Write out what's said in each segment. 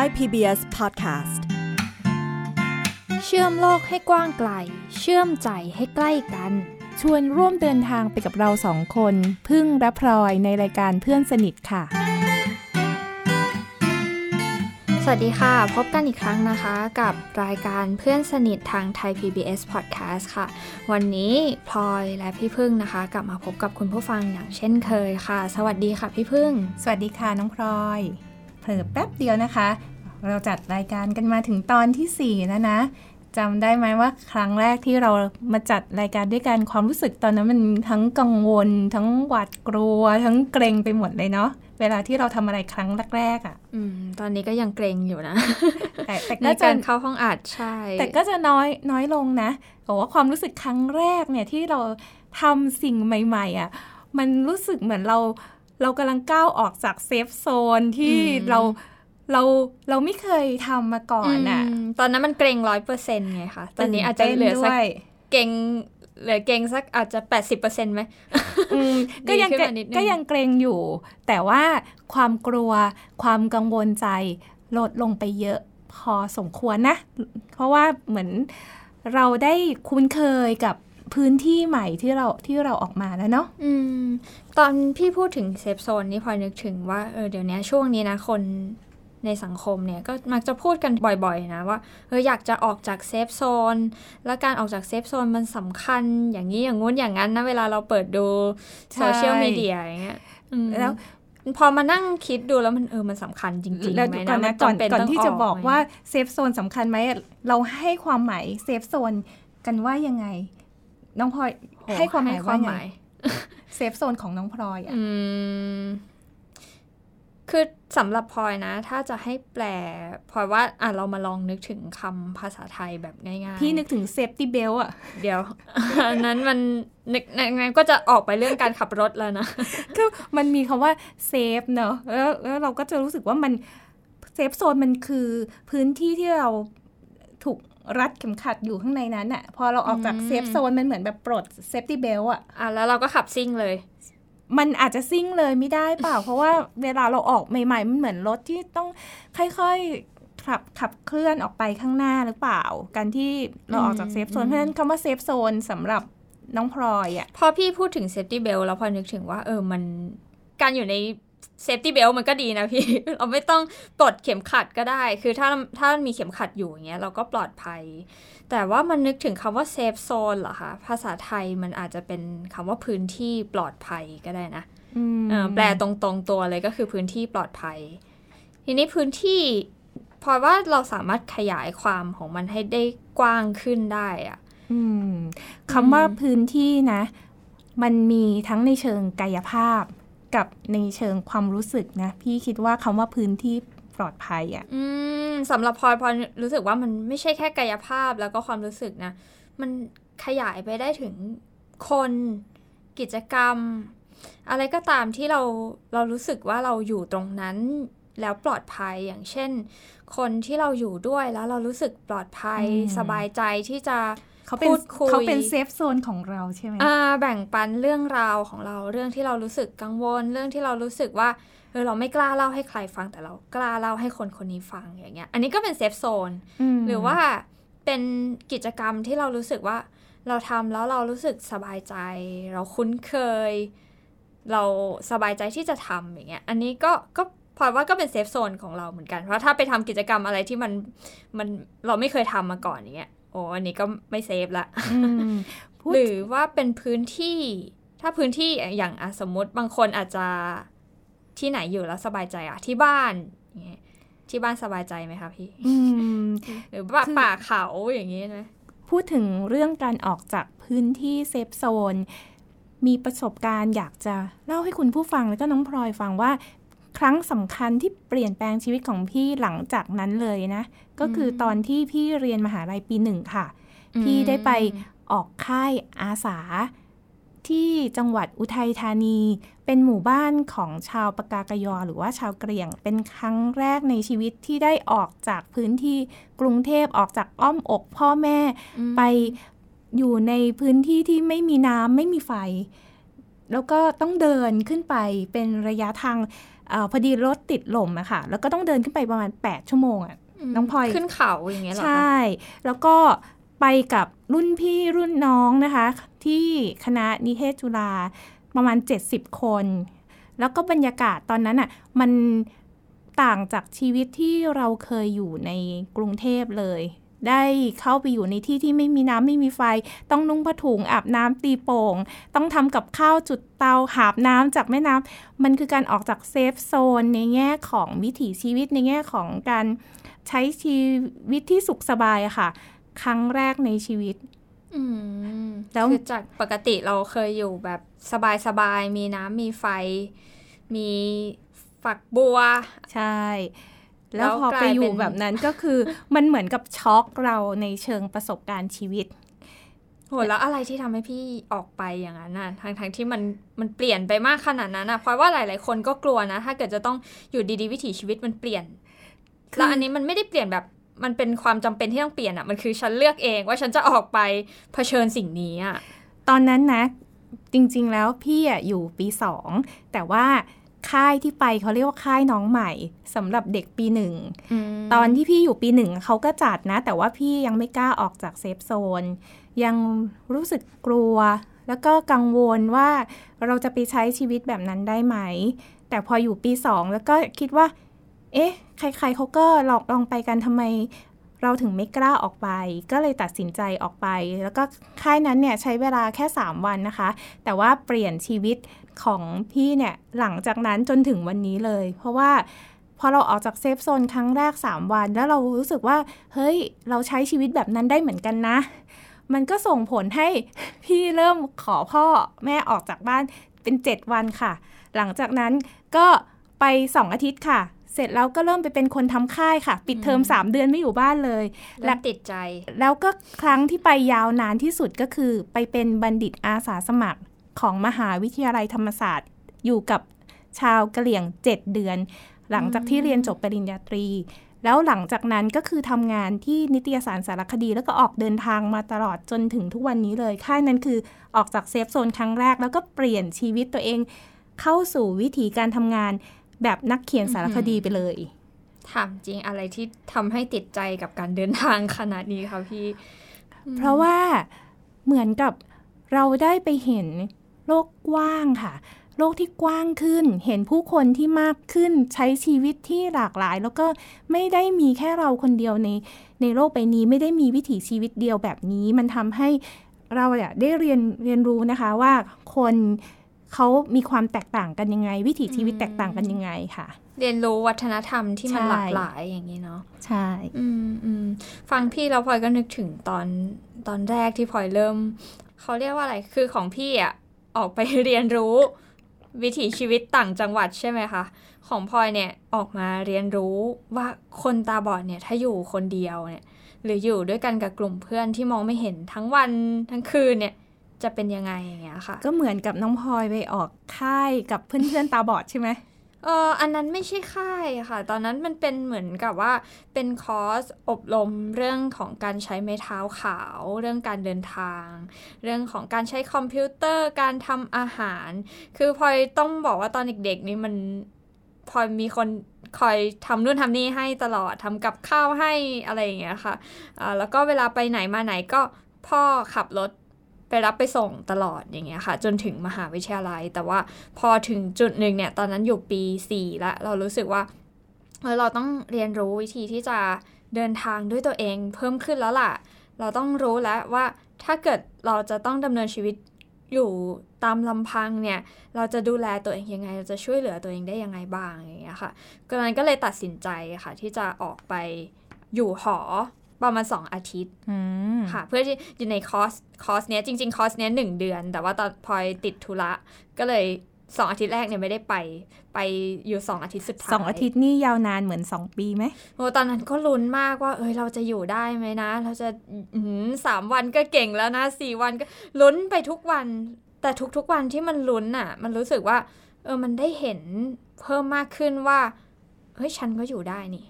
Thai PBS Podcast เชื่อมโลกให้กว้างไกล เชื่อมใจให้ใกล้กัน ชวนร่วมเดินทางไปกับเราสองคน พึ่งและพลอยในรายการเพื่อนสนิทค่ะ สวัสดีค่ะ พบกันอีกครั้งนะคะกับรายการเพื่อนสนิททางไทย PBS Podcast ค่ะ วันนี้พลอยและพี่พึ่งนะคะ กลับมาพบกับคุณผู้ฟังอย่างเช่นเคยค่ะ สวัสดีค่ะพี่พึ่ง สวัสดีค่ะน้องพลอยเผลอแป๊บเดียวนะคะ เราจัดรายการกันมาถึงตอนที่ 4 แล้วนะจำได้ไหมว่าครั้งแรกที่เรามาจัดรายการด้วยกันความรู้สึกตอนนั้นมันทั้งกังวล ทั้งหวาดกลัว ทั้งเกรงไปหมดเลยเนาะเวลาที่เราทำอะไรครั้งแรกๆอะ่ะอืมตอนนี้ก็ยังเกรงอยู่นะ แต่แต่ในก็จะการเข้าห้องอัดใช่ แต่ก็จะน้อยน้อยลงนะบอกว่าความรู้สึกครั้งแรกเนี่ยที่เราทำสิ่งใหม่ ๆอะ่ะมันรู้สึกเหมือนเราเรากำลังก้าวออกจากเซฟโซนที่เรา เราเราไม่เคยทำมาก่อนอะมตอนนั้นมันเกรงร้อยเปอร์เซ็นต์ไงคะ ตอนนี้อาจจะเหลือสักตื่นต้นด้วยเกรงเหลือเกรงสักอาจจะแปดสิบเปอร์เซ็นต์ไหมอืมก็ยังดีขึ้นเกรมานิดนึงก็ยังเกรงอยู่ แต่ว่าความกลัวความกังวลใจลดลงไปเยอะพอสมควรนะ เพราะว่าเหมือนเราได้คุ้นเคยกับพื้นที่ใหม่ที่เราที่เราออกมาแล้วเนาะอืม ตอนพี่พูดถึง safe zone นี่พลอยนึกถึงว่าเออเดี๋ยวนี้ช่วงนี้นะคน ในสังคมเนี่ยก็มักจะพูดกันบ่อยๆนะว่าเอออยากจะออกจาก safe zone และการออกจาก safe zone มันสำคัญอย่างนี้อย่างงู้นอย่างนั้นนะเวลาเราเปิดดูโซเชียลมีเดียอย่างเงี้ยอืมแล้วพอมานั่งคิดดูแล้วมันเออมันสำคัญจริงๆแล้วไหมก่อนะนมันะนก่อนจำเป็นก่อนต้องที่จะบอกไหมว่าsafe zone สำคัญไหมเราให้ความหมาย safe zone กันว่ายังไง น้องพลอยโหให้ความหมายว่าไงย safe zone ของน้องพลอยอะอืม คือสำหรับพลอยนะ ถ้าจะให้แปลพลอยว่าอะเรามาลองนึกถึงคำภาษาไทยแบบง่ายๆ พี่นึกถึง safety belt อะเดี๋ยวอันนั้นมันนึกงั้นก็จะออกไปเรื่องการขับรถแล้วนะ คือมันมีคำว่าsafe เนอะแล้วแล้วเราก็จะรู้สึกว่ามัน safe zone มันคือพื้นที่ที่เราถูกรัดเข็มขัดอยู่ข้างในนั้นอะพอเราออกจากอืม safe zone มันเหมือนแบบปลด safety belt อะอะแล้วเราก็ขับซิ่งเลย มันอาจจะซิ่งเลยไม่ได้เปล่า เพราะว่าเวลาเราออกใหม่ ๆ มันเหมือนรถที่ต้องค่อยๆขับขับเคลื่อนออกไปข้างหน้าหรือเปล่า การที่เราออกจาก safe zone เพราะฉะนั้นคำว่า safe zone สำหรับน้องพลอยอะพอพี่พูดถึง safety belt แล้วพลอยนึกถึงว่าเออมันการอยู่ใน safety belt มันก็ดีนะพี่ เราไม่ต้องปลดเข็มขัดก็ได้ คือถ้าถ้ามันมีเข็มขัดอยู่อย่างเงี้ยเราก็ปลอดภัย แต่ว่ามันนึกถึงคำว่า safe zone เหรอคะภาษาไทยมันอาจจะเป็นคำว่าพื้นที่ปลอดภัยก็ได้นะอืมเออแปลตรงๆตัวเลยก็คือพื้นที่ปลอดภัย ทีนี้พื้นที่พลอยว่าเราสามารถขยายความของมันให้ได้กว้างขึ้นได้อะอืมคำว่าพื้นที่นะ มันมีทั้งในเชิงกายภาพ กับในเชิงความรู้สึกนะ พี่คิดว่าคำว่าพื้นที่ปลอดภัยอะ่ะอืมสำหรับพลอยพลอยรู้สึกว่ามันไม่ใช่แค่กายภาพแล้วก็ความรู้สึกนะ มันขยายไปได้ถึงคนกิจกรรม อะไรก็ตามที่เราเรารู้สึกว่าเราอยู่ตรงนั้นแล้วปลอดภัยอย่างเช่น คนที่เราอยู่ด้วยแล้วเรารู้สึกปลอดภัยอืมสบายใจที่จะ เขาเป็นพูดคุยเขาเป็น safe zone ของเราใช่ไหมอ่าแบ่งปันเรื่องราวของเราเรื่องที่เรารู้สึกกังวล เรื่องที่เรารู้สึกว่าเออเราไม่กล้าเล่าให้ใครฟังแต่เรากล้าเล่าให้คนคนนี้ฟังอย่างเงี้ย อันนี้ก็เป็น safe zone หรือว่าเป็นกิจกรรมที่เรารู้สึกว่าเราทำแล้วเรารู้สึกสบายใจ เราคุ้นเคย เราสบายใจที่จะทำอย่างเงี้ย อันนี้ก็ก็พลอยว่าก็เป็นเซฟโซนของเราเหมือนกัน เพราะถ้าไปทำกิจกรรมอะไรที่มันมันเราไม่เคยทำมาก่อนอย่างเงี้ย โอ้อันนี้ก็ไม่เซฟละอืมพูดหรือว่าเป็นพื้นที่ ถ้าพื้นที่อย่างอะสมมติบางคนอาจจะที่ไหนอยู่แล้วสบายใจอะที่บ้านอย่างเงี้ยที่บ้านสบายใจไหมคะพี่อืมหรือว่าคือป่าเขาอย่างงี้นะพูดถึงเรื่องการออกจากพื้นที่เซฟโซนมีประสบการณ์อยากจะเล่าให้คุณผู้ฟังแล้วก็น้องพลอยฟังว่า ครั้งสำคัญที่เปลี่ยนแปลงชีวิตของพี่หลังจากนั้นเลยนะ ก็คือตอนที่พี่เรียนมหาลัยปีหนึ่งค่ะ พี่ได้ไปออกค่ายอาสา ที่จังหวัดอุทัยธานี เป็นหมู่บ้านของชาวปากากยอหรือว่าชาวกะเหรี่ยง เป็นครั้งแรกในชีวิตที่ได้ออกจากพื้นที่กรุงเทพออกจากอ้อมอกพ่อแม่อืมไปอยู่ในพื้นที่ที่ไม่มีน้ำไม่มีไฟ แล้วก็ต้องเดินขึ้นไปเป็นระยะทาง อาพอดีรถติดลมอะค่ะแล้วก็ต้องเดินขึ้นไปประมาณ 8 ชั่วโมงอะน้องพลอยขึ้นเขาอย่างเงี้ยเหรอใชคะ่แล้วก็ไปกับรุ่นพี่รุ่นน้องนะคะ ที่คณะนิเทศจุฬาประมาณ 70 คน แล้วก็บรรยากาศตอนนั้นอะ่ะมันต่างจากชีวิตที่เราเคยอยู่ในกรุงเทพเลย ได้เข้าไปอยู่ในที่ที่ไม่มีน้ำไม่มีไฟ ต้องนุ่งผ้าถุงอาบน้ำตีโป่ง ต้องทำกับข้าวจุดเตาหาบน้ำจากแม่น้ำมันคือการออกจากเซฟโซนในแง่ของวิถีชีวิตในแง่ของการใช้ชีวิตที่สุขสบายอะค่ะ ครั้งแรกในชีวิตอืมแล้วคือจากปกติเราเคยอยู่แบบสบายๆ มีน้ำมีไฟ มีฝักบัว ใช่ แล้แล้ววพอกลาไปยอเป็ยู่นแบบนั้นก็คือมันเหมือนกับช็อกเราในเชิงประสบการณ์ชีวิตโหแล้วอะไรที่ทำให้พี่ออกไปอย่างนั้นน่ะทางทางๆที่มันมันเปลี่ยนไปมากขนาดนั้นน่ะเพราะว่าหลาย ๆ คนก็กลัวนะ ถ้าเกิดจะต้องอยู่ดีๆวิถีชีวิตมันเปลี่ยนคือแล้วอันนี้มันไม่ได้เปลี่ยนแบบมันเป็นความจำเป็นที่ต้องเปลี่ยนอะมันคือฉันเลือกเองว่าฉันจะออกไปเผชิญสิ่งนี้อะตอนนั้นนะ จริง ๆ แล้วพี่อะอยู่ปีสองแต่ว่า ค่ายที่ไปเขาเรียกว่าค่ายน้องใหม่สำหรับเด็กปีหนึ่งตอนที่พี่อยู่ปีหนึ่งเขาก็จัดนะ แต่ว่าพี่ยังไม่กล้าออกจากเซฟโซน ยังรู้สึกกลัว แล้วก็กังวลว่าเราจะไปใช้ชีวิตแบบนั้นได้ไหม แต่พออยู่ปีสองแล้วก็คิดว่า เอ๊ะ ใครๆเขาก็ลองลองไปกันทำไมเราถึงไม่กล้าออกไป ก็เลยตัดสินใจออกไป แล้วก็ค่ายนั้นเนี่ยใช้เวลาแค่ 3 วันนะคะ แต่ว่าเปลี่ยนชีวิต ของพี่เนี่ยหลังจากนั้นจนถึงวันนี้เลย เพราะว่าพอเราออกจากเซฟโซนครั้งแรก 3 วัน แล้วเรารู้สึกว่า เฮ้ย เราใช้ชีวิตแบบนั้นได้เหมือนกันนะ มันก็ส่งผลให้พี่เริ่มขอพ่อแม่ออกจากบ้านเป็น 7 วันค่ะ หลังจากนั้นก็ไป 2 อาทิตย์ค่ะ เสร็จแล้วก็เริ่มไปเป็นคนทำค่ายค่ะ ปิดเทอม 3 เดือนไม่อยู่บ้านเลยแล้วติดใจ แล้วก็ครั้งที่ไปยาวนานที่สุดก็คือ ไปเป็นบัณฑิตอาสาสมัคร ของมหาวิทยาลัยธรรมศาสตร์ อยู่กับชาวกะเหรี่ยง 7 เดือน หลังจากที่เรียนจบปริญญาตรี แล้วหลังจากนั้นก็คือทำงานที่นิตยสารสารคดี แล้วก็ออกเดินทางมาตลอดจนถึงทุกวันนี้เลย ค่ายนั้นคือออกจาก safe zone ครั้งแรก แล้วก็เปลี่ยนชีวิตตัวเอง เข้าสู่วิถีการทำงานแบบนักเขียนสารคดีไปเลยถามจริงอะไรที่ทำให้ติดใจกับการเดินทางขนาดนี้คะพี่ เพราะว่าเหมือนกับเราได้ไปเห็น โลกกว้างค่ะ โลกที่กว้างขึ้น เห็นผู้คนที่มากขึ้น ใช้ชีวิตที่หลากหลาย แล้วก็ไม่ได้มีแค่เราคนเดียวในในโลกใบนี้ไม่ได้มีวิถีชีวิตเดียวแบบนี้ มันทำให้เราอะได้เรียนเรียนรู้นะคะว่าคนเขามีความแตกต่างกันยังไง วิถีชีวิตแตกต่างกันยังไงค่ะ เรียนรู้วัฒนธรรมที่มันใช่หลากหลายอย่างนี้เนาะใช่ อืมอืมฟังพี่แล้วพลอยก็นึกถึงตอนตอนแรกที่พลอยเริ่มเขาเรียกว่าอะไรคือของพี่อะ ออกไปเรียนรู้ วิถีชีวิตต่างจังหวัดใช่ไหมคะของพลอยเนี่ยออกมาเรียนรู้ว่าคนตาบอดเนี่ยถ้าอยู่คนเดียวเนี่ยหรืออยู่ด้วยกันกับกลุ่มเพื่อนที่มองไม่เห็นทั้งวันทั้งคืนเนี่ยจะเป็นยังไงอย่างเงี้ยค่ะ ก็เหมือนกับน้องพลอยไปออกค่ายกับเพื่อนๆตาบอดใช่ไหม เอออันนั้นไม่ใช่ค่ายค่ะ ตอนนั้นมันเป็นเหมือนกับว่าเป็นคอร์สอบรมเรื่องของการใช้ไม้เท้าขาว เรื่องการเดินทาง เรื่องของการใช้คอมพิวเตอร์ การทำอาหาร คือพลอยต้องบอกว่าตอนเด็กๆนี่มันพลอยมีคนคอยทำนู่นทำนี่ให้ตลอดทำกับข้าวให้อะไรอย่างเงี้ยค่ะอ่าแล้วก็เวลาไปไหนมาไหนก็พ่อขับรถ ไปรับไปส่งตลอดอย่างเงี้ยค่ะ จนถึงมหาวิทยาลัย แต่ว่าพอถึงจุดหนึ่งเนี่ย ตอนนั้นอยู่ปีสี่แล้วเรารู้สึกว่าเออเราต้องเรียนรู้วิธีที่จะเดินทางด้วยตัวเองเพิ่มขึ้นแล้วล่ะ เราต้องรู้แล้วว่าถ้าเกิดเราจะต้องดำเนินชีวิตอยู่ตามลำพังเนี่ย เราจะดูแลตัวเองยังไง เราจะช่วยเหลือตัวเองได้ยังไงบ้างอย่างเงี้ยค่ะก็นั้นก็เลยตัดสินใจค่ะ ที่จะออกไปอยู่หอ ประมาณ 2 อาทิตย์อืมค่ะ เพื่อที่อยู่ในคอร์สคอร์สเนี้ยจริง ๆ คอร์สเนี้ยหนึ่งเดือน แต่ว่าตอนพลอยติดธุระก็เลย2อาทิตย์แรกเนี่ยไม่ได้ไปไปอยู่2อาทิตย์สุดท้ายสองอาทิตย์นี่ยาวนานเหมือนสองปีไหมโอ้ตอนนั้นก็ลุ้นมากว่า เอ้ยเราจะอยู่ได้ไหมนะ เราจะอื้อหือสามวันก็เก่งแล้วนะสี่วันก็ลุ้นไปทุกวัน แต่ทุกๆวันที่มันลุ้นอะ มันรู้สึกว่า เออมันได้เห็นเพิ่มมากขึ้นว่าเฮ้ยฉันก็อยู่ได้นี่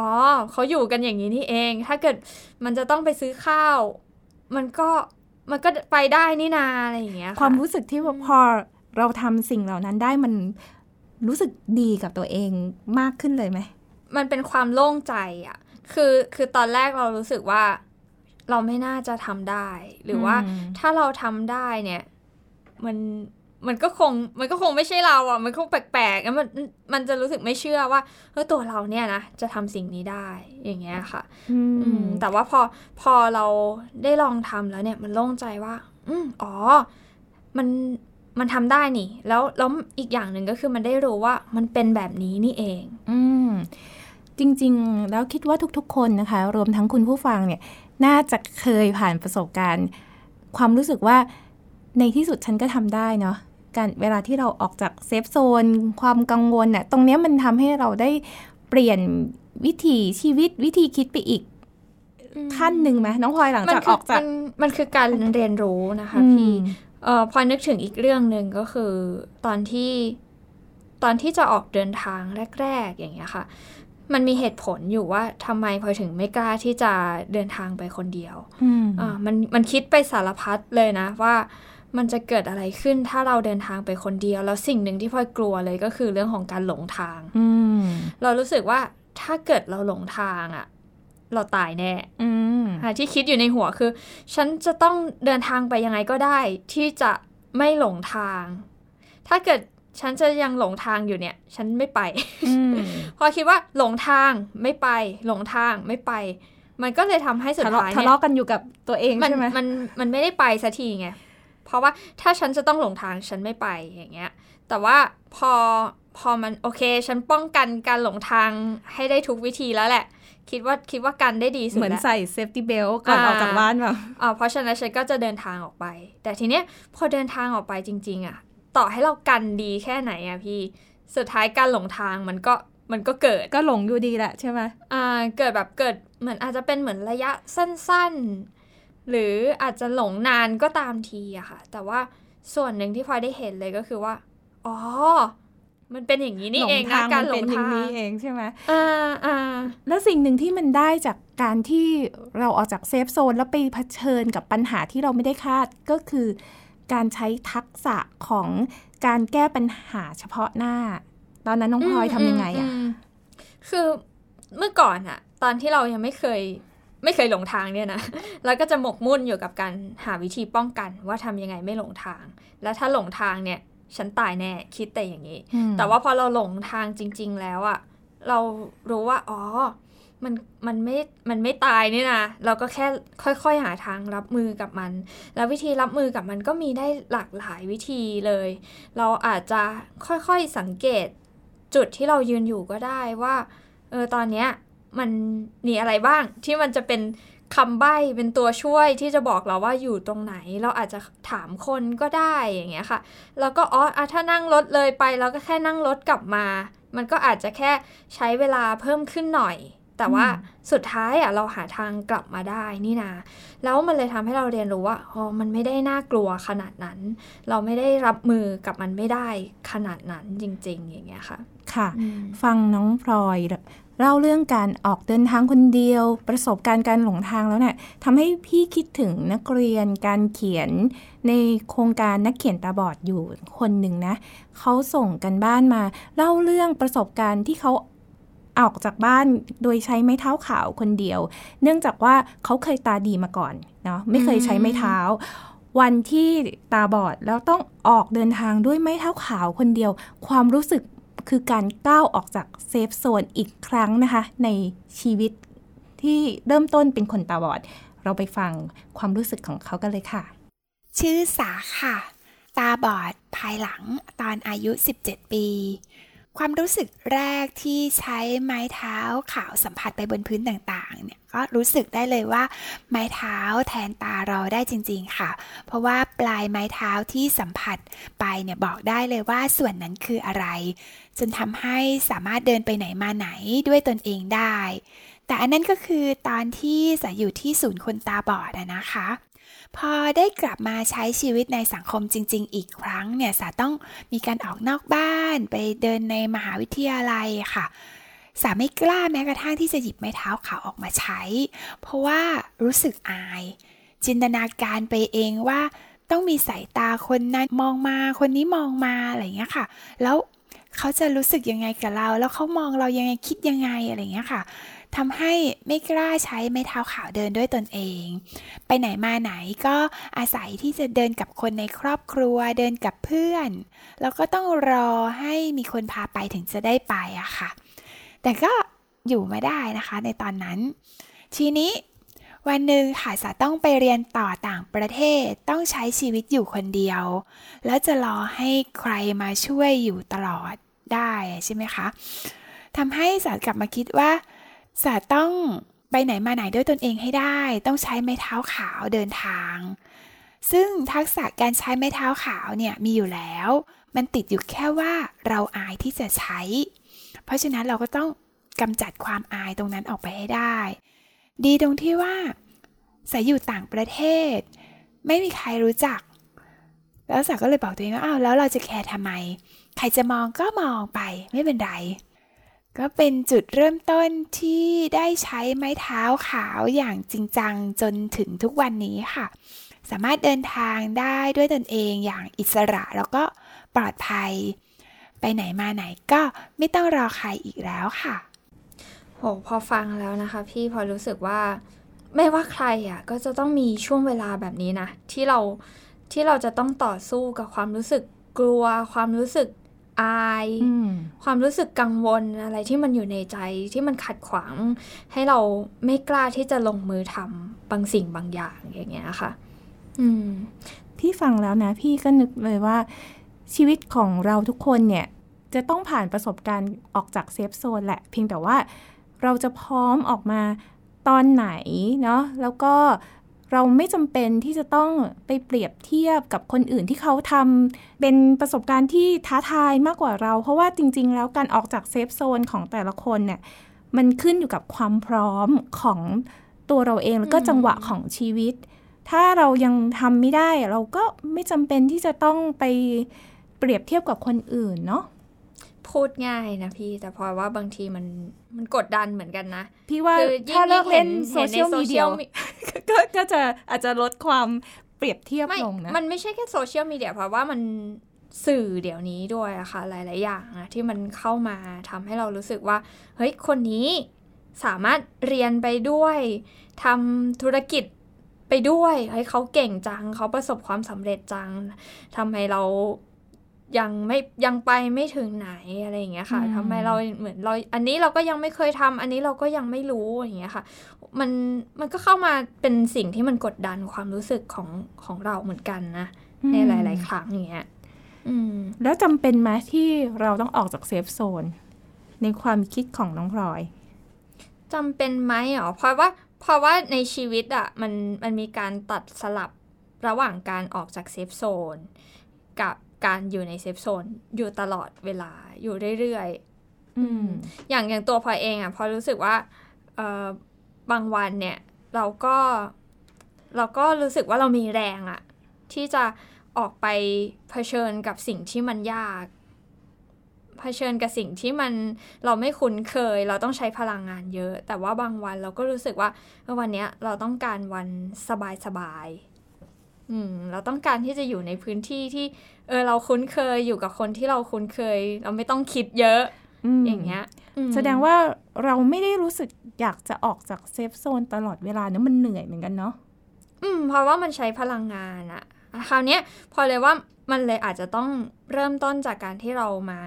อ๋อเขาอยู่กันอย่างนี้นี่เอง ถ้าเกิดมันจะต้องไปซื้อข้าว มันก็มันก็ไปได้นี่นาอะไรอย่างเงี้ยะความรู้สึกที่ว่าพอเราทำสิ่งเหล่านั้นได้มันรู้สึกดีกับตัวเองมากขึ้นเลยไหม มันเป็นความโล่งใจอะคือคือตอนแรกเรารู้สึกว่าเราไม่น่าจะทำได้ หรือว่าอืมถ้าเราทำได้เนี่ย มัน มันก็คงมันก็คงไม่ใช่เราอะ มันคงแปลกๆแล้วมันมันจะรู้สึกไม่เชื่อว่าเฮ้ยตัวเราเนี่ยนะจะทำสิ่งนี้ได้อย่างเงี้ยค่ะ อือืมมแต่ว่าพอพอเราได้ลองทำแล้วเนี่ย มันโล่งใจว่า อืมอ๋อ มันมันทำได้นี่ แล้วแล้วอีกอย่างหนึ่งก็คือมันได้รู้ว่ามันเป็นแบบนี้นี่เอง อืมจริง ๆ แล้วคิดว่าทุกๆ คนนะคะ รวมทั้งคุณผู้ฟังเนี่ย น่าจะเคยผ่านประสบการณ์ ความรู้สึกว่าในที่สุดฉันก็ทำได้เนาะ การเวลาที่เราออกจากเซฟโซน ความกังวลน่ะตรงเนี้ยมันทำให้เราได้เปลี่ยนวิถีชีวิตวิธีคิดไปอีกขั้นหนึ่งไหมน้องพลอยหลังมันจากคือออกจากมันมันคือการเรียนรู้นะคะอืมพี่เอ่อพอนึกถึงอีกเรื่องหนึ่งก็คือ ตอนที่ตอนที่จะออกเดินทางแรก ๆ อย่างเงี้ยค่ะ มันมีเหตุผลอยู่ว่าทำไมพลอยถึงไม่กล้าที่จะเดินทางไปคนเดียวอืมอ่ามันมันคิดไปสารพัดเลยนะว่า มันจะเกิดอะไรขึ้นถ้าเราเดินทางไปคนเดียว แล้วสิ่งหนึ่งที่พลอยกลัวเลยก็คือเรื่องของการหลงทางอืมเรารู้สึกว่าถ้าเกิดเราหลงทางอะเราตายแน่อืมอะที่คิดอยู่ในหัวคือ ฉันจะต้องเดินทางไปยังไงก็ได้ ที่จะไม่หลงทาง ถ้าเกิดฉันจะยังหลงทางอยู่เนี่ย ฉันไม่ไปอืมพอคิดว่าหลงทางไม่ไป หลงทางไม่ไป มันก็เลยทำให้สุดทะเลาะท้ายทะเนี่ยเลาะกันอยู่กับตัวเองมันใช่ไหมมันมันไม่ได้ไปสักทีไง เพราะว่าถ้าฉันจะต้องหลงทางฉันไม่ไปอย่างเงี้ย แต่ว่าพอพอมันโอเค ฉันป้องกันการหลงทางให้ได้ทุกวิธีแล้วแหละ คิดว่าคิดว่ากันได้ดีสุดเหมือนแล้วใส่เซฟตี้เบลก่อนอ่าออกจากบ้านแบบอ่าเพราะฉะนั้นฉันก็จะเดินทางออกไป แต่ทีเนี้ยพอเดินทางออกไปจริง ๆอะต่อให้เรากันดีแค่ไหนอะพี่สุดท้ายการหลงทางมันก็มันก็เกิดก็หลงอยู่ดีแหละใช่ไหมอ่าเกิดแบบเกิดเหมือนอาจจะเป็นเหมือนระยะสั้นๆ หรืออาจจะหลงนานก็ตามทีอะค่ะ แต่ว่าส่วนหนึ่งที่พลอยได้เห็นเลยก็คือว่า อ๋อ มันเป็นอย่างนี้นี่เองนะการหลเป็งนอย่าทางงนี้เองใช่ไหมอ่าอ่าแล้วสิ่งหนึ่งที่มันได้จากการที่เราออกจากเซฟโซนแล้วไปเผชิญกับปัญหาที่เราไม่ได้คาดก็คือ การใช้ทักษะของการแก้ปัญหาเฉพาะหน้า ตอนนั้นน้องพลอยทำยังไงอะมคือเมื่อก่อนอะตอนที่เรายังไม่เคย ไม่เคยหลงทางเนี่ยนะแล้วก็จะหมกมุ่นอยู่กับการหาวิธีป้องกันว่าทำยังไงไม่หลงทาง แล้วถ้าหลงทางเนี่ยฉันตายแน่คิดแต่อย่างนี้อืมแต่ว่าพอเราหลงทางจริง ๆ แล้วอะเรารู้ว่าอ๋อมันมันไม่ มันไม่ตายนี่นะ เราก็แค่ค่อย ๆ หาทางรับมือกับมัน แล้ววิธีรับมือกับมันก็มีได้หลากหลายวิธีเลย เราอาจจะค่อยๆสังเกตจุดที่เรายืนอยู่ก็ได้ว่า เออ ตอนเนี้ย มันมีอะไรบ้าง ที่มันจะเป็นคำใบ้เป็นตัวช่วยที่จะบอกเราว่าอยู่ตรงไหน เราอาจจะถามคนก็ได้อย่างเงี้ยค่ะ แล้วก็อ๋อถ้านั่งรถเลยไปเราก็แค่นั่งรถกลับมา มันก็อาจจะแค่ใช้เวลาเพิ่มขึ้นหน่อย แต่ว่าสุดท้ายอะเราหาทางกลับมาได้นี่นา แล้วมันเลยทำให้เราเรียนรู้ว่าอ๋อมันไม่ได้น่ากลัวขนาดนั้น เราไม่ได้รับมือกับมันไม่ได้ขนาดนั้นจริง ๆ อย่างเงี้ยค่ะ ค่ะ ฟังน้องพลอยเล่าเรื่องการออกเดินทางคนเดียว ประสบการณ์การหลงทางแล้วเนี่ยทำให้พี่คิดถึงนักเรียนการเขียนในโครงการนักเขียนตาบอดอยู่คนหนึ่งนะเขาส่งกันบ้านมา เล่าเรื่องประสบการณ์ที่เขา ออกจากบ้านโดยใช้ไม้เท้าขาวคนเดียว เนื่องจากว่าเขาเคยตาดีมาก่อนเนาะไม่เคยใช้ไม้เท้า วันที่ตาบอดแล้วต้องออกเดินทางด้วยไม้เท้าขาวคนเดียว ความรู้สึกคือการก้าวออกจากเซฟโซนอีกครั้งนะคะ ในชีวิตที่เริ่มต้นเป็นคนตาบอด เราไปฟังความรู้สึกของเขากันเลยค่ะ ชื่อสาค่ะ ตาบอดภายหลังตอนอายุ 17 ปี ความรู้สึกแรกที่ใช้ไม้เท้าขาวสัมผัสไปบนพื้นต่างๆ เนี่ยก็รู้สึกได้เลยว่าไม้เท้าแทนตาเราได้จริง ๆ ค่ะ เพราะว่าปลายไม้เท้าที่สัมผัสไปเนี่ยบอกได้เลยว่าส่วนนั้นคืออะไร จนทำให้สามารถเดินไปไหนมาไหนด้วยตนเองได้ แต่อันนั้นก็คือตอนที่สายอยู่ที่ศูนย์คนตาบอดนะคะ พอได้กลับมาใช้ชีวิตในสังคมจริง ๆ อีกครั้งเนี่ยสาต้องมีการออกนอกบ้านไปเดินในมหาวิทยาลัยค่ะสาไม่กล้าแม้กระทั่งที่จะหยิบไม้เท้าขาวออกมาใช้ เพราะว่ารู้สึกอาย จินตนาการไปเองว่าต้องมีสายตาคนนั้นมองมาคนนี้มองมาอะไรอย่างเงี้ยค่ะ แล้วเขาจะรู้สึกยังไงกับเรา แล้วเขามองเรายังไงคิดยังไงอะไรอย่างเงี้ยค่ะ ทำให้ไม่กล้าใช้ไม้เท้าขาวเดินด้วยตนเอง ไปไหนมาไหนก็อาศัยที่จะเดินกับคนในครอบครัวเดินกับเพื่อน แล้วก็ต้องรอให้มีคนพาไปถึงจะได้ไปอะค่ะ แต่ก็อยู่มาได้นะคะในตอนนั้น ทีนี้วันหนึ่งค่ะสาต้องไปเรียนต่อต่างประเทศต้องใช้ชีวิตอยู่คนเดียว แล้วจะรอให้ใครมาช่วยอยู่ตลอดได้ใช่ไหมคะทำให้สากลับมาคิดว่า สาต้องไปไหนมาไหนด้วยตนเองให้ได้ ต้องใช้ไม้เท้าขาวเดินทาง ซึ่งทักษะการใช้ไม้เท้าขาวเนี่ยมีอยู่แล้ว มันติดอยู่แค่ว่าเราอายที่จะใช้ เพราะฉะนั้นเราก็ต้องกำจัดความอายตรงนั้นออกไปให้ได้ ดีตรงที่ว่าสายอยู่ต่างประเทศ ไม่มีใครรู้จัก แล้วสาก็เลยบอกตัวเองว่าอ้าวแล้วเราจะแคร์ทำไม ใครจะมองก็มองไปไม่เป็นไร ก็เป็นจุดเริ่มต้นที่ได้ใช้ไม้เท้าขาวอย่างจริงจังจนถึงทุกวันนี้ค่ะ สามารถเดินทางได้ด้วยตนเองอย่างอิสระแล้วก็ปลอดภัย ไปไหนมาไหนก็ไม่ต้องรอใครอีกแล้วค่ะโหพอฟังแล้วนะคะพี่พอรู้สึกว่าไม่ว่าใครอะก็จะต้องมีช่วงเวลาแบบนี้นะ ที่เราที่เราจะต้องต่อสู้กับความรู้สึกกลัวความรู้สึก อาย ความรู้สึกกังวลอะไรที่มันอยู่ในใจที่มันขัดขวาง ให้เราไม่กล้าที่จะลงมือทำบางสิ่งบางอย่างอย่างเงี้ยค่ะ อืม พี่ฟังแล้วนะ พี่ก็นึกเลยว่า ชีวิตของเราทุกคนเนี่ย จะต้องผ่านประสบการณ์ออกจาก safe zone แหละ เพียงแต่ว่าเราจะพร้อมออกมาตอนไหนเนาะแล้วก็ เราไม่จำเป็นที่จะต้องไปเปรียบเทียบกับคนอื่นที่เขาทำเป็นประสบการณ์ที่ท้าทายมากกว่าเรา เพราะว่าจริง ๆ แล้วการออกจาก safe zone ของแต่ละคนเนี่ยมันขึ้นอยู่กับความพร้อมของตัวเราเองแล้วก็จังหวะของชีวิต ถ้าเรายังทำไม่ได้ เราก็ไม่จำเป็นที่จะต้องไปเปรียบเทียบกับคนอื่นเนาะ พูดง่ายนะพี่แต่พลอยว่าบางทีมันมันกดดันเหมือนกันนะ พี่ว่าถ้าเลิกเล่นโซเชียลมีเดียก็จะอาจจะลดความเปรียบเทียบลงนะมันไม่ใช่แค่โซเชียลมีเดียเพราะว่ามันสื่อเดี๋ยวนี้ด้วยอะค่ะหลาย ๆ อย่างนะที่มันเข้ามาทำให้เรารู้สึกว่า เฮ้ย คนนี้สามารถเรียนไปด้วยทำธุรกิจไปด้วยเฮ้ยเขาเก่งจังเขาประสบความสำเร็จจังทำไมเรา ยังไม่ยังไปไม่ถึงไหนอะไรอย่างเงี้ยค่ะทำไมเราเหมือนเราอันนี้เราก็ยังไม่เคยทำอันนี้เราก็ยังไม่รู้อย่างเงี้ยค่ะ มันมันก็เข้ามาเป็นสิ่งที่มันกดดันความรู้สึกของของเราเหมือนกันนะในหลาย ๆ ครั้งอย่างเงี้ยแล้วจำเป็นไหมที่เราต้องออกจาก safe zone ในความคิดของน้องพลอยจำเป็นไหมอ๋อเพราะว่าเพราะว่าในชีวิตอะ่ะมันมันมีการตัดสลับระหว่างการออกจาก safe zone กับ การอยู่ใน safe zone อยู่ตลอดเวลาอยู่เรื่อยๆอย่างอย่างตัวพลอยเองอะพลอยรู้สึกว่าบางวันเนี่ย เราก็เราก็รู้สึกว่าเรามีแรงอะที่จะออกไปเผชิญกับสิ่งที่มันยากเผชิญกับสิ่งที่มันเราไม่คุ้นเคย เราต้องใช้พลังงานเยอะ แต่ว่าบางวันเราก็รู้สึกว่าวันนี้เราต้องการวันสบายๆ อืมเราต้องการที่จะอยู่ในพื้นที่ที่ เออเราคุ้นเคยอยู่กับคนที่เราคุ้นเคย เราไม่ต้องคิดเยอะอย่างเงี้ยแสดงว่าเราไม่ได้รู้สึกอยากจะออกจากเซฟโซนตลอดเวลาเนะมันเหนื่อยเหมือนกันเนาะอืม เพราะว่ามันใช้พลังงานอะคราวนี้ยพอเลยว่ามันเลยอาจจะต้องเริ่มต้นจากการที่เรามา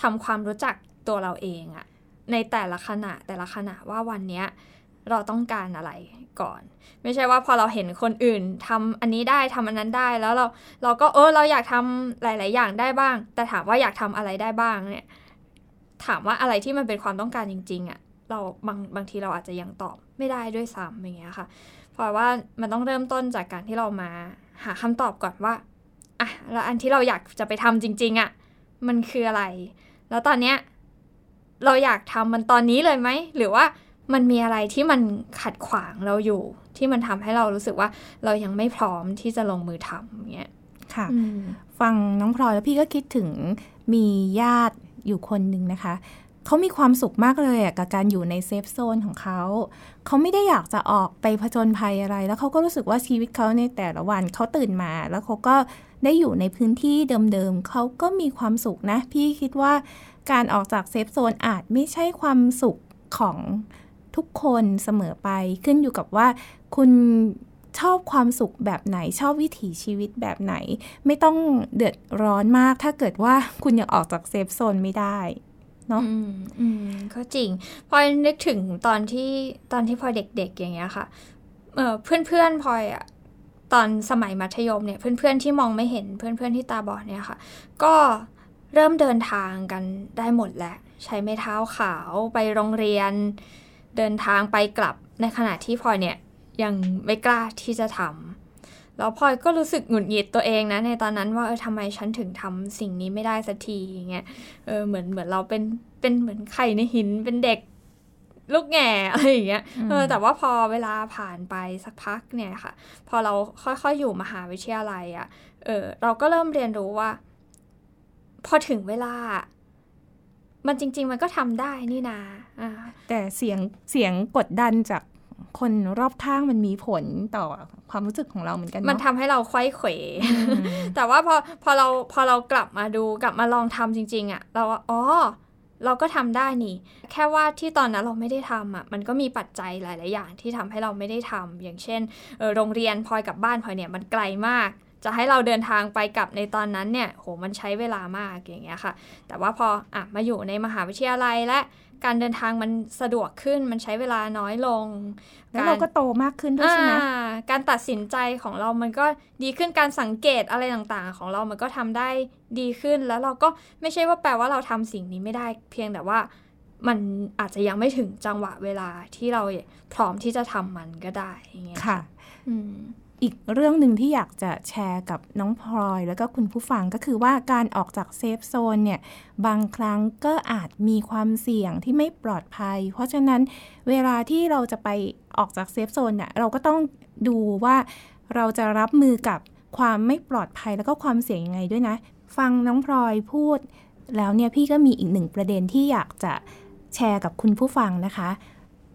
ทำความรู้จักตัวเราเองอะในแต่ละขณะแต่ละขณะว่าวันเนี้ย เราต้องการอะไร ก่อน ไม่ใช่ว่าพอเราเห็นคนอื่นทำอันนี้ได้ทำอันนั้นได้แล้วเราเราก็เออเราอยากทำหลาย ๆ อย่างได้บ้าง แต่ถามว่าอยากทำอะไรได้บ้างเนี่ยถามว่าอะไรที่มันเป็นความต้องการจริง ๆอะ่ะเราบางบางทีเราอาจจะยังตอบไม่ได้ด้วยซ้ำอย่างเงี้ยค่ะ เพราะว่ามันต้องเริ่มต้นจากการที่เรามาหาคำตอบก่อนว่าอะแล้วอันที่เราอยากจะไปทำจริง ๆอะ่ะมันคืออะไร แล้วตอนเนี้ยเราอยากทำมันตอนนี้เลยไหมหรือว่า มันมีอะไรที่มันขัดขวางเราอยู่ ที่มันทำให้เรารู้สึกว่าเรายังไม่พร้อมที่จะลงมือทำเงี้ยค่ะ ฟังน้องพลอยแล้วพี่ก็คิดถึงมีญาติอยู่คนหนึ่งนะคะเขามีความสุขมากเลยกับการอยู่ใน safe zone ของเขา เขาไม่ได้อยากจะออกไปผจญภัยอะไร แล้วเขาก็รู้สึกว่าชีวิตเขาในแต่ละวันเขาตื่นมา แล้วเขาก็ได้อยู่ในพื้นที่เดิมๆเขาก็มีความสุขนะ พี่คิดว่าการออกจาก safe zone อาจไม่ใช่ความสุขของ ทุกคนเสมอไปขึ้นอยู่กับว่า คุณชอบความสุขแบบไหนชอบวิถีชีวิตแบบไหน ไม่ต้องเดือดร้อนมาก ถ้าเกิดว่าคุณยังออกจากเซฟโซนไม่ได้เนาะอืมก็จริงพลอยนึกถึงตอนที่ตอนที่พลอยเด็ก ๆ อย่างเงี้ยค่ะเออเพื่อนๆพลอยอะตอนสมัยมัธยมเนี่ยเพื่อนๆที่มองไม่เห็นเพื่อนๆที่ตาบอดเนี่ยค่ะ ก็เริ่มเดินทางกันได้หมดแหละ ใช้ไม้เท้าขาวไปโรงเรียน เดินทางไปกลับในขณะที่พลอยเนี่ยยังไม่กล้าที่จะทำแล้วพลอยก็รู้สึกหงุดหงิดตัวเองนะในตอนนั้นว่าเออทำไมฉันถึงทำสิ่งนี้ไม่ได้สักทีอย่างเงี้ยเออเหมือนเหมือนเราเป็นเป็นเหมือนไข่ในหินเป็นเด็กลูกแง่อะไรอย่างเงี้ยเออแต่ว่าพอเวลาผ่านไปสักพักเนี่ยค่ะ พอเราค่อยๆอยู่มหาวิทยาลัยอะ่ะเออเราก็เริ่มเรียนรู้ว่า พอถึงเวลา มันจริง ๆ มันก็ทำได้นี่นาอ่า แต่เสียงเสียงกดดันจากคนรอบข้างมันมีผลต่อความรู้สึกของเราเหมือนกัน มันเนาะทำให้เราไขว้เขว แต่ว่าพอพอเราพอเรากลับมาดูกลับมาลองทำจริง ๆอะ่ะ เราว่าอ๋อเราก็ทำได้นี่ แค่ว่าที่ตอนนั้นเราไม่ได้ทำอะ มันก็มีปัจจัยหลาย ๆ อย่างที่ทำให้เราไม่ได้ทำอย่างเช่นเออโรงเรียนพลอยกับบ้านพลอยเนี่ยมันไกลมาก จะให้เราเดินทางไปกลับในตอนนั้นเนี่ย โหมันใช้เวลามากอย่างเงี้ยค่ะ แต่ว่าพออะมาอยู่ในมหาวิทยาลัยและ การเดินทางมันสะดวกขึ้น มันใช้เวลาน้อยลง แล้วเราก็โตมากขึ้นด้วยใช่ไหมอ่าการตัดสินใจของเรามันก็ดีขึ้นการสังเกตอะไรต่างๆ ของเรามันก็ทำได้ดีขึ้น แล้วเราก็ไม่ใช่ว่าแปลว่าเราทำสิ่งนี้ไม่ได้ เพียงแต่ว่ามันอาจจะยังไม่ถึงจังหวะเวลาที่เราพร้อมที่จะทำมันก็ได้อย่างเงี้ยค่ะ อีกเรื่องหนึ่งที่อยากจะแชร์กับน้องพลอย แล้วก็คุณผู้ฟังก็คือว่าการออกจากเซฟโซนเนี่ยบางครั้งก็อาจมีความเสี่ยงที่ไม่ปลอดภัย เพราะฉะนั้นเวลาที่เราจะไปออกจากเซฟโซนเนี่ยเราก็ต้องดูว่าเราจะรับมือกับความไม่ปลอดภัยแล้วก็ความเสี่ยงยังไงด้วยนะ ฟังน้องพลอยพูด แล้วเนี่ยพี่ก็มีอีกหนึ่งประเด็นที่อยากจะแชร์กับคุณผู้ฟังนะคะ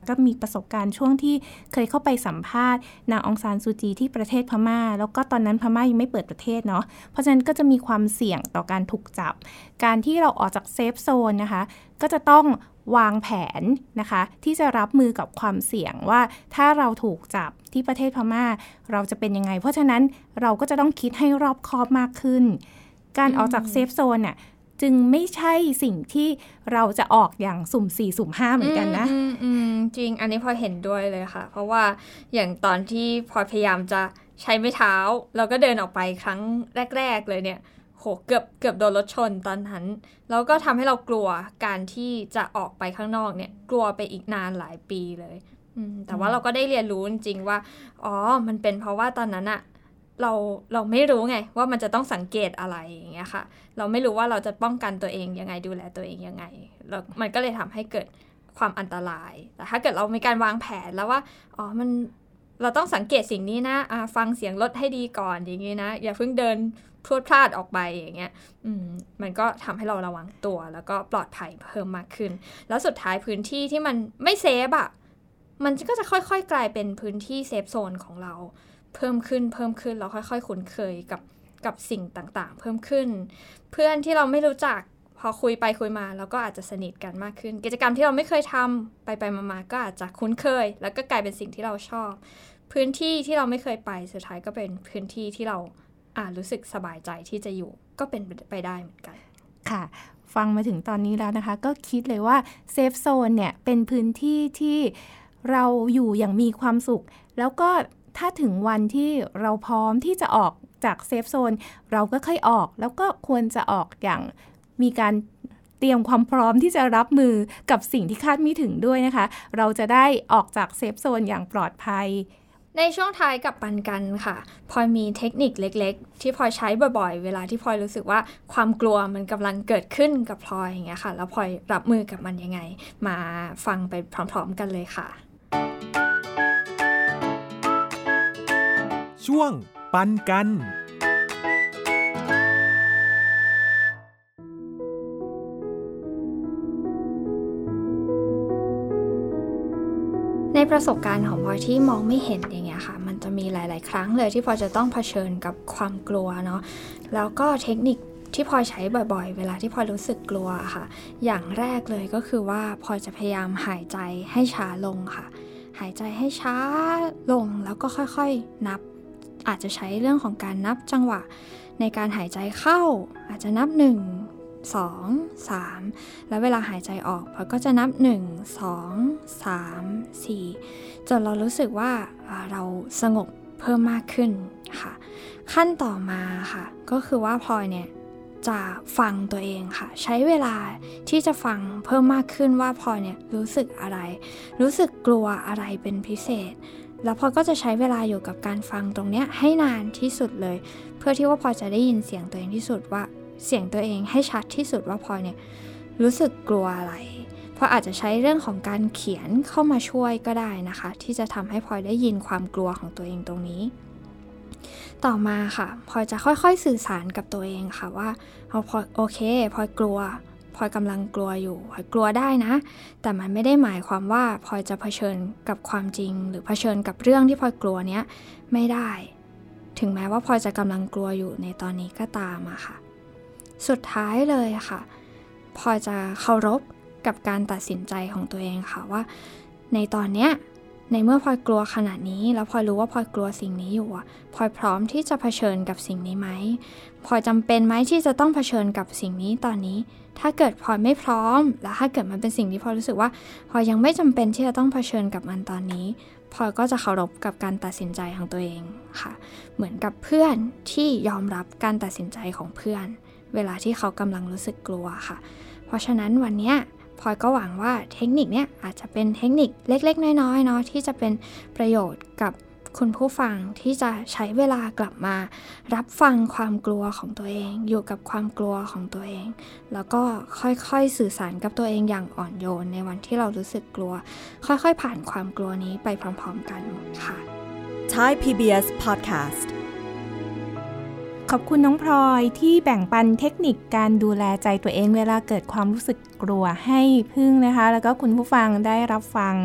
ก็มีประสบการณ์ช่วงที่เคยเข้าไปสัมภาษณ์ นางองซานซูจีที่ประเทศพม่า แล้วก็ตอนนั้นพม่ายังไม่เปิดประเทศเนาะเพราะฉะนั้นก็จะมีความเสี่ยงต่อการถูกจับ การที่เราออกจากเซฟโซนนะคะ ก็จะต้องวางแผนนะคะ ที่จะรับมือกับความเสี่ยงว่าถ้าเราถูกจับที่ประเทศพม่า เราจะเป็นยังไง เพราะฉะนั้นเราก็จะต้องคิดให้รอบคอบมากขึ้น การออกจากเซฟโซนน่ะ จึงไม่ใช่สิ่งที่เราจะออกอย่างสุ่มสี่สุ่มห้าเหมือนกันนะอืมอืมจริง อันนี้พลอยเห็นด้วยเลยค่ะ เพราะว่าอย่างตอนที่พลอยพยายามจะใช้ไม้เท้า เราก็เดินออกไปครั้งแรก ๆ เลยเนี่ยโหเกือบเกือบโดนรถชนตอนนั้น แล้วก็ทำให้เรากลัวการที่จะออกไปข้างนอกเนี่ย กลัวไปอีกนานหลายปีเลยอืมแต่ว่าเราก็ได้เรียนรู้จริงๆว่า อ๋อ มันเป็นเพราะว่าตอนนั้นอะ เราเราไม่รู้ไงว่ามันจะต้องสังเกตอะไรอย่างเงี้ยค่ะ เราไม่รู้ว่าเราจะป้องกันตัวเองยังไงดูแลตัวเองยังไงแล้วมันก็เลยทำให้เกิดความอันตราย แต่ถ้าเกิดเรามีการวางแผนแล้วว่าอ๋อมันเราต้องสังเกตสิ่งนี้นะอ่าฟังเสียงรถให้ดีก่อนอย่างงี้นะ อย่าเพิ่งเดินพรวดพลาดออกไปอย่างเงี้ยอืมมันก็ทำให้เราระวังตัว แล้วก็ปลอดภัยเพิ่มมากขึ้น แล้วสุดท้ายพื้นที่ที่มันไม่เซฟอะมันก็จะค่อยๆ กลายเป็นพื้นที่เซฟโซนของเรา เพิ่มขึ้นเพิ่มขึ้นเราค่อยๆ คุ้นเคยกับกับสิ่งต่างๆ เพิ่มขึ้น เพื่อนที่เราไม่รู้จักพอคุยไปคุยมาเราก็อาจจะสนิทกันมากขึ้น กิจกรรมที่เราไม่เคยทำไปไปมาๆก็อาจจะคุ้นเคย แล้วก็กลายเป็นสิ่งที่เราชอบ พื้นที่ที่เราไม่เคยไปสุดท้ายก็เป็นพื้นที่ที่เราอ่ารู้สึกสบายใจที่จะอยู่ก็เป็นไปได้เหมือนกัน ค่ะ ฟังมาถึงตอนนี้แล้วนะคะ ก็คิดเลยว่าเซฟโซนเนี่ยเป็นพื้นที่ที่เราอยู่อย่างมีความสุข แล้วก็ ถ้าถึงวันที่เราพร้อมที่จะออกจาก safe zone เราก็ค่อยออก แล้วก็ควรจะออกอย่างมีการเตรียมความพร้อมที่จะรับมือกับสิ่งที่คาดไม่ถึงด้วยนะคะ เราจะได้ออกจาก safe zone อย่างปลอดภัย ในช่วงท้ายกับปันกันค่ะพลอยมีเทคนิคเล็ก ๆ ที่พลอยใช้บ่อยๆ เวลาที่พลอยรู้สึกว่าความกลัวมันกำลังเกิดขึ้นกับพลอยอย่างเงี้ยค่ะ แล้วพลอยรับมือกับมันยังไง มาฟังไปพร้อม ๆ กันเลยค่ะ ช่วงปันกัน ในประสบการณ์ของพลอยที่มองไม่เห็นอย่างเงี้ยค่ะ มันจะมีหลาย ๆ ครั้งเลยที่พลอยจะต้องเผชิญกับความกลัวเนาะแล้วก็เทคนิคที่พลอยใช้บ่อยๆ เวลาที่พลอยรู้สึกกลัวค่ะ อย่างแรกเลยก็คือว่าพลอยจะพยายามหายใจให้ช้าลงค่ะ หายใจให้ช้าลงแล้วก็ค่อยๆนับ อาจจะใช้เรื่องของการนับจังหวะ ในการหายใจเข้า อาจจะนับ 1 2 3 แล้วเวลาหายใจออกพลอยก็จะนับ 1 2 3 4 จนเรารู้สึกว่าเราสงบเพิ่มมากขึ้นค่ะ ขั้นต่อมาค่ะ ก็คือว่าพลอยเนี่ยจะฟังตัวเองค่ะ ใช้เวลาที่จะฟังเพิ่มมากขึ้นว่าพลอยเนี่ยรู้สึกอะไร รู้สึกกลัวอะไรเป็นพิเศษ แล้วพอก็จะใช้เวลาอยู่กับการฟังตรงเนี้ยให้นานที่สุดเลย เพื่อที่ว่าพอจะได้ยินเสียงตัวเองที่สุดว่าเสียงตัวเองให้ชัดที่สุดว่าพอเนี่ยรู้สึกกลัวอะไรพออาจจะใช้เรื่องของการเขียนเข้ามาช่วยก็ได้นะคะ ที่จะทำให้พลอยได้ยินความกลัวของตัวเองตรงนี้ ต่อมาค่ะพลอยจะค่อยๆสื่อสารกับตัวเองค่ะว่าเอาพอโอเคพลอยกลัว พลอยกำลังกลัวอยู่พลอยกลัวได้นะ แต่มันไม่ได้หมายความว่าพลอยจะเผชิญกับความจริง หรือเผชิญกับเรื่องที่พลอยกลัวเนี้ยไม่ได้ ถึงแม้ว่าพลอยจะกำลังกลัวอยู่ในตอนนี้ก็ตามอะค่ะ สุดท้ายเลยค่ะพลอยจะเคารพกับการตัดสินใจของตัวเองค่ะว่า ในตอนเนี้ย ในเมื่อพลอยกลัวขนาดนี้ แล้วพลอยรู้ว่าพลอยกลัวสิ่งนี้อยู่อะพลอยพร้อมที่จะเผชิญกับสิ่งนี้ไหมพลอยจำเป็นไหมที่จะต้องเผชิญกับสิ่งนี้ตอนนี้ ถ้าเกิดพลอยไม่พร้อม แล้วถ้าเกิดมันเป็นสิ่งที่พลอยรู้สึกว่าพลอยยังไม่จำเป็นที่จะต้องเผชิญกับมันตอนนี้พลอยก็จะเคารพกับการตัดสินใจของตัวเองค่ะ เหมือนกับเพื่อนที่ยอมรับการตัดสินใจของเพื่อน เวลาที่เขากำลังรู้สึกกลัวค่ะ เพราะฉะนั้นวันนี้ พลอยก็หวังว่าเทคนิคเนี้ยอาจจะเป็นเทคนิคเล็กๆ น้อยๆเนาะที่จะเป็นประโยชน์กับคุณผู้ฟังที่จะใช้เวลากลับมา รับฟังความกลัวของตัวเอง อยู่กับความกลัวของตัวเอง แล้วก็ค่อยๆสื่อสารกับตัวเองอย่างอ่อนโยนในวันที่เรารู้สึกกลัว ค่อยๆ ผ่านความกลัวนี้ไปพร้อมๆกันค่ะ Thai PBS Podcast ขอบคุณน้องพลอยที่แบ่งปันเทคนิคการดูแลใจตัวเองเวลาเกิดความรู้สึกกลัวให้พึ่งนะคะ แล้วก็คุณผู้ฟังได้รับฟัง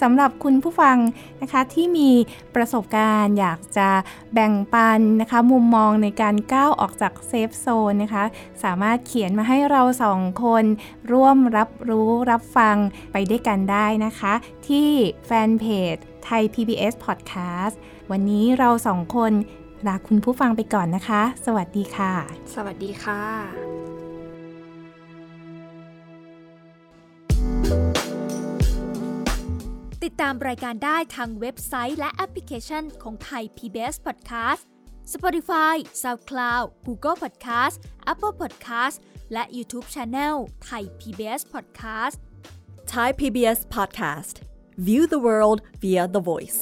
สำหรับคุณผู้ฟังนะคะที่มีประสบการณ์อยากจะแบ่งปันนะคะ มุมมองในการก้าวออกจากเซฟโซนนะคะ สามารถเขียนมาให้เราสองคน ร่วมรับรู้รับฟังไปด้วยกันได้นะคะ ที่แฟนเพจไทย PBS Podcast วันนี้เราสองคน ลาคุณผู้ฟังไปก่อนนะคะ สวัสดีค่ะ สวัสดีค่ะติดตามรายการได้ทางเว็บไซต์และแอปพลิเคชันของไทย PBS Podcast Spotify SoundCloud Google Podcast Apple Podcast และ YouTube Channel ไทย PBS Podcast Thai PBS Podcast View the world via the voice